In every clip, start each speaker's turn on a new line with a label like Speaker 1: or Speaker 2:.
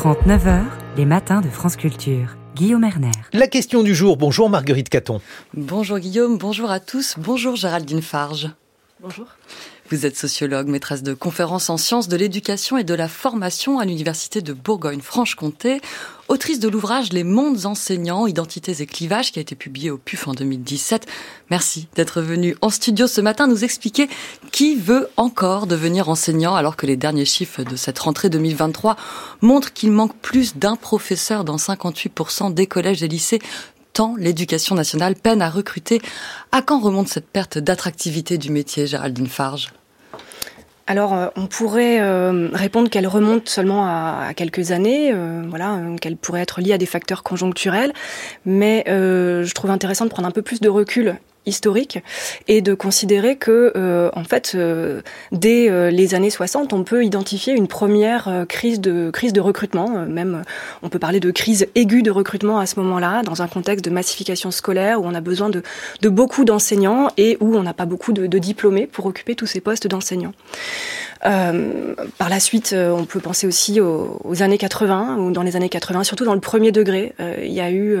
Speaker 1: 8h30, 9h, les matins de France Culture. Guillaume Erner.
Speaker 2: La question du jour. Bonjour Marguerite Caton.
Speaker 3: Bonjour Guillaume, bonjour à tous. Bonjour Géraldine Farge.
Speaker 4: Bonjour.
Speaker 3: Vous êtes sociologue, maîtresse de conférences en sciences de l'éducation et de la formation à l'Université de Bourgogne-Franche-Comté, autrice de l'ouvrage Les mondes enseignants, identités et clivages qui a été publié au PUF en 2017. Merci d'être venu en studio ce matin nous expliquer qui veut encore devenir enseignant alors que les derniers chiffres de cette rentrée 2023 montrent qu'il manque plus d'un professeur dans 58% des collèges et lycées tant l'éducation nationale peine à recruter. À quand remonte cette perte d'attractivité du métier, Géraldine Farge?
Speaker 4: Alors, euh, on pourrait euh, répondre qu'elle remonte seulement à, quelques années, euh, voilà, qu'elle pourrait être liée à des facteurs conjoncturels, mais je trouve intéressant de prendre un peu plus de recul historique et de considérer que euh, en fait euh, dès euh, les années 60 on peut identifier une première crise de crise de recrutement même on peut parler de crise aiguë de recrutement à ce moment-là dans un contexte de massification scolaire où on a besoin de, de beaucoup d'enseignants et où on n'a pas beaucoup de, diplômés pour occuper tous ces postes d'enseignants. Par la suite on peut penser aussi aux, années 80 ou dans les années 80 surtout dans le premier degré il y a eu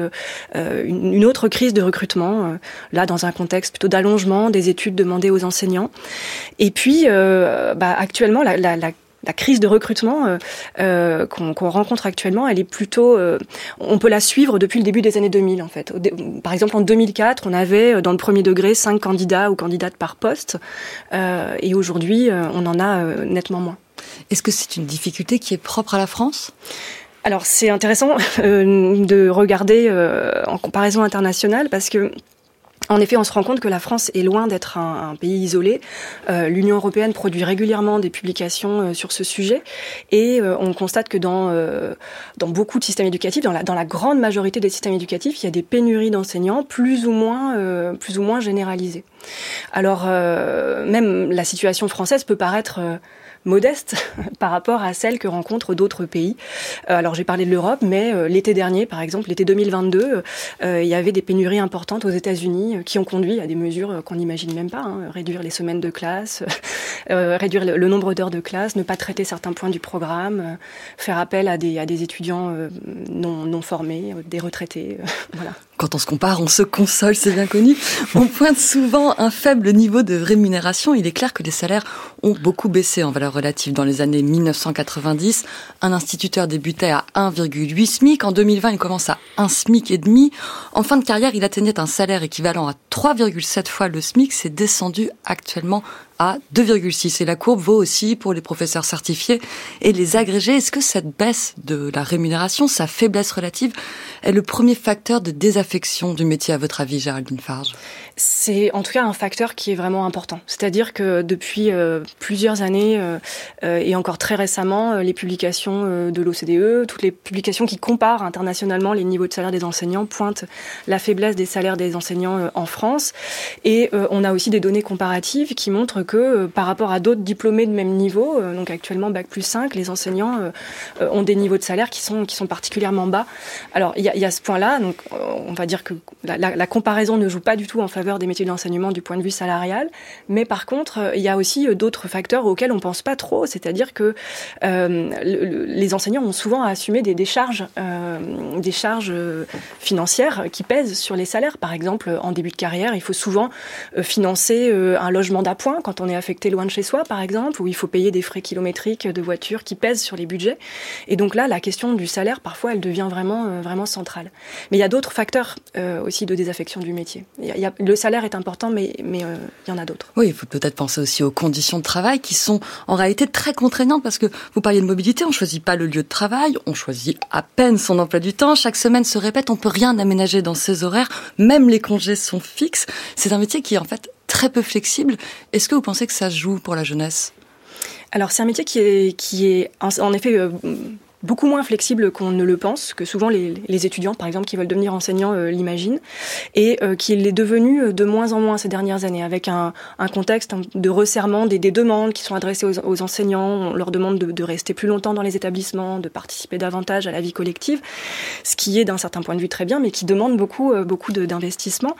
Speaker 4: une, une, autre crise de recrutement là dans un contexte plutôt d'allongement des études demandées aux enseignants. Et puis, euh, bah, actuellement, la, la, la la crise de recrutement euh, euh qu'on rencontre actuellement, elle est plutôt, euh, on peut la suivre depuis le début des années 2000 en fait. Par exemple, en 2004, on avait dans le premier degré cinq candidats ou candidates par poste, et aujourd'hui, on en a nettement moins.
Speaker 3: Est-ce que c'est une difficulté qui est propre à la France?
Speaker 4: Alors c'est intéressant de regarder en comparaison internationale parce que en effet, on se rend compte que la France est loin d'être un, pays isolé. Euh, L'Union européenne produit régulièrement des publications euh, sur ce sujet et euh, on constate que dans, dans beaucoup de systèmes éducatifs, dans la, dans la grande majorité des systèmes éducatifs, il y a des pénuries d'enseignants plus ou moins, plus ou moins généralisées. Alors, même la situation française peut paraître modeste par rapport à celle que rencontrent d'autres pays. Euh, alors j'ai parlé de l'Europe, mais euh, l'été dernier, par exemple, l'été 2022, euh, il y avait des pénuries importantes aux États-Unis qui ont conduit à des mesures qu'on n'imagine même pas, hein. réduire les semaines de classe, réduire le, nombre d'heures de classe, ne pas traiter certains points du programme, faire appel à des, à des étudiants non, non formés, des retraités, voilà.
Speaker 3: Quand on se compare, on se console, c'est bien connu. On pointe souvent un faible niveau de rémunération. Il est clair que les salaires ont beaucoup baissé en valeur relative dans les années 1990. Un instituteur débutait à 1,8 SMIC. En 2020, il commence à 1 SMIC et demi. En fin de carrière, il atteignait un salaire équivalent à 3,7 fois le SMIC. C'est descendu actuellement à 2,6. Et la courbe vaut aussi pour les professeurs certifiés et les agrégés. Est-ce que cette baisse de la rémunération, sa faiblesse relative, est le premier facteur de désaffection du métier à votre avis, Géraldine Farge?
Speaker 4: C'est en tout cas un facteur qui est vraiment important. C'est-à-dire que depuis euh, plusieurs années euh, euh, et encore très récemment, les publications de l'OCDE, toutes les publications qui comparent internationalement les niveaux de salaire des enseignants pointent la faiblesse des salaires des enseignants en France. Et on a aussi des données comparatives qui montrent euh, par rapport à d'autres diplômés de même niveau, euh, donc actuellement Bac plus 5, les enseignants euh, ont des niveaux de salaire qui sont, particulièrement bas. Alors il y a, ce point-là, donc on va dire que la, comparaison ne joue pas du tout en faveur des métiers d'enseignement du point de vue salarial, mais par contre il y a aussi d'autres facteurs auxquels on pense pas trop, c'est-à-dire que le, les enseignants ont souvent à assumer des, charges, des charges financières qui pèsent sur les salaires. Par exemple, en début de carrière, il faut souvent financer un logement d'appoint quand on est affecté loin de chez soi, par exemple, où il faut payer des frais kilométriques de voiture qui pèsent sur les budgets. Et donc là, la question du salaire, parfois, elle devient vraiment, euh, vraiment centrale. Mais il y a d'autres facteurs euh, aussi de désaffection du métier. Y a, le salaire est important, mais, mais euh, il y en a d'autres.
Speaker 3: Oui, il faut peut-être penser aussi aux conditions de travail qui sont en réalité très contraignantes parce que vous parliez de mobilité, on choisit pas le lieu de travail, on choisit à peine son emploi du temps. Chaque semaine se répète, on peut rien aménager dans ses horaires, même les congés sont fixes. C'est un métier qui en fait très peu flexible. Est-ce que vous pensez que ça se joue pour la jeunesse?
Speaker 4: Alors c'est un métier qui est, en, effet euh, beaucoup moins flexible qu'on ne le pense, que souvent les, les, étudiants, par exemple, qui veulent devenir enseignants euh, l'imaginent, et euh, qu'il est devenu euh, de moins en moins ces dernières années, avec un, un contexte de resserrement des, des, demandes qui sont adressées aux, aux, enseignants. On leur demande de, de, rester plus longtemps dans les établissements, de participer davantage à la vie collective, ce qui est d'un certain point de vue très bien, mais qui demande beaucoup, euh, beaucoup d'investissement.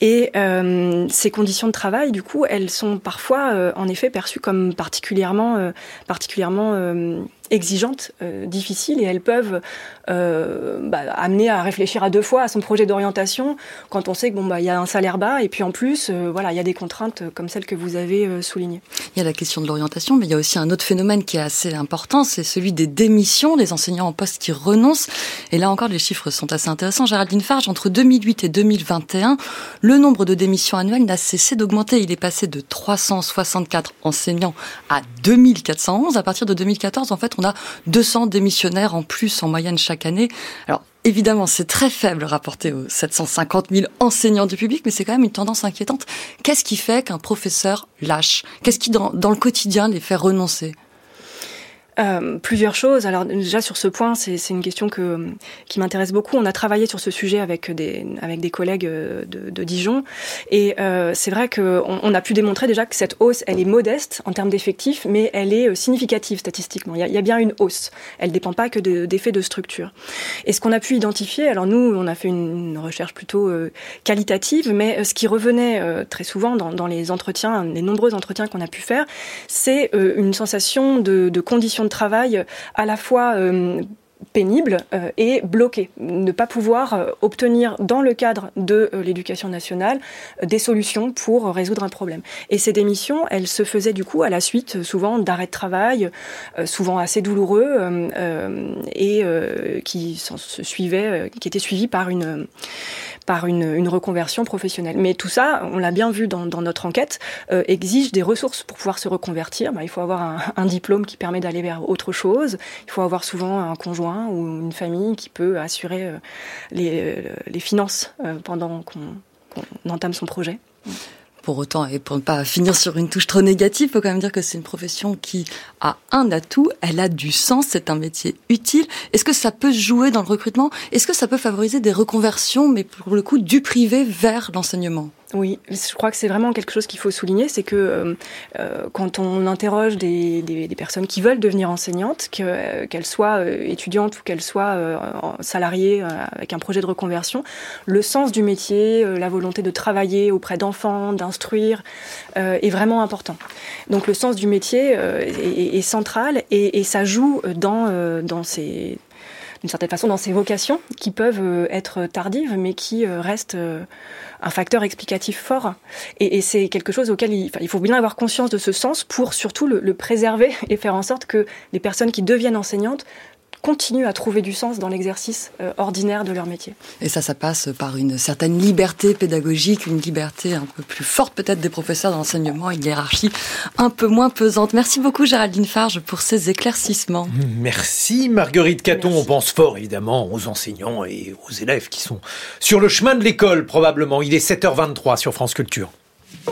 Speaker 4: Et euh, ces conditions de travail, du coup, elles sont parfois, en effet, perçues comme particulièrement, particulièrement exigeantes, difficiles, et elles peuvent bah, amener à réfléchir à deux fois à son projet d'orientation quand on sait que bon bah il y a un salaire bas et puis en plus voilà il y a des contraintes comme celles que vous avez soulignées.
Speaker 3: Il y a la question de l'orientation, mais il y a aussi un autre phénomène qui est assez important, c'est celui des démissions, des enseignants en poste qui renoncent. Et là encore, les chiffres sont assez intéressants. Géraldine Farge, entre 2008 et 2021, le nombre de démissions annuelles n'a cessé d'augmenter. Il est passé de 364 enseignants à 2411. À partir de 2014, en fait, on a 200 démissionnaires en plus en moyenne chaque année. Alors, Évidemment, c'est très faible rapporté aux 750 000 enseignants du public, mais c'est quand même une tendance inquiétante. Qu'est-ce qui fait qu'un professeur lâche? Qu'est-ce qui, dans, dans le quotidien, les fait renoncer?
Speaker 4: Euh, plusieurs choses. Alors déjà sur ce point, c'est une question que, qui m'intéresse beaucoup. On a travaillé sur ce sujet avec des, avec des collègues euh, de, Dijon, et euh, c'est vrai qu'on on a pu démontrer déjà que cette hausse, elle est modeste en termes d'effectifs, mais elle est significative statistiquement. Il y a, bien une hausse. Elle dépend pas que d'effets de, structure. Et ce qu'on a pu identifier, alors nous, on a fait une, recherche plutôt qualitative, mais ce qui revenait très souvent dans, dans, les entretiens, les nombreux entretiens qu'on a pu faire, c'est une sensation de, de conditions de travail à la fois euh, pénible euh, et bloqué, ne pas pouvoir euh, obtenir dans le cadre de l'éducation nationale des solutions pour résoudre un problème. Et ces démissions, elles se faisaient du coup à la suite souvent d'arrêts de travail, souvent assez douloureux et qui se suivaient, qui étaient suivis par une par une, une, reconversion professionnelle. Mais tout ça, on l'a bien vu dans, dans notre enquête, euh, exige des ressources pour pouvoir se reconvertir. Ben, il faut avoir un, un, diplôme qui permet d'aller vers autre chose. Il faut avoir souvent un conjoint ou une famille qui peut assurer euh, les, euh, les, finances euh, pendant qu'on qu entame son projet.
Speaker 3: Pour autant, et pour ne pas finir sur une touche trop négative, il faut quand même dire que c'est une profession qui a un atout, elle a du sens, c'est un métier utile. Est-ce que ça peut jouer dans le recrutement? Est-ce que ça peut favoriser des reconversions, mais pour le coup, du privé vers l'enseignement?
Speaker 4: Oui, je crois que c'est vraiment quelque chose qu'il faut souligner, c'est que euh, euh, quand on interroge des, personnes qui veulent devenir enseignantes, euh, qu'elles soient étudiantes ou qu'elles soient salariées avec un projet de reconversion, le sens du métier, la volonté de travailler auprès d'enfants, d'instruire, est vraiment important. Donc le sens du métier est, est, central et, et, ça joue dans, dans ces d'une certaine façon dans ces vocations qui peuvent être tardives mais qui restent un facteur explicatif fort. Et, c'est quelque chose auquel il, il, faut bien avoir conscience de ce sens pour surtout le, le préserver et faire en sorte que les personnes qui deviennent enseignantes continuent à trouver du sens dans l'exercice euh, ordinaire de leur métier.
Speaker 3: Et ça, ça passe par une certaine liberté pédagogique, une liberté un peu plus forte peut-être des professeurs d'enseignement, une hiérarchie un peu moins pesante. Merci beaucoup Géraldine Farge pour ces éclaircissements.
Speaker 2: Merci Marguerite Caton. Merci. On pense fort évidemment aux enseignants et aux élèves qui sont sur le chemin de l'école probablement. Il est 7h23 sur France Culture.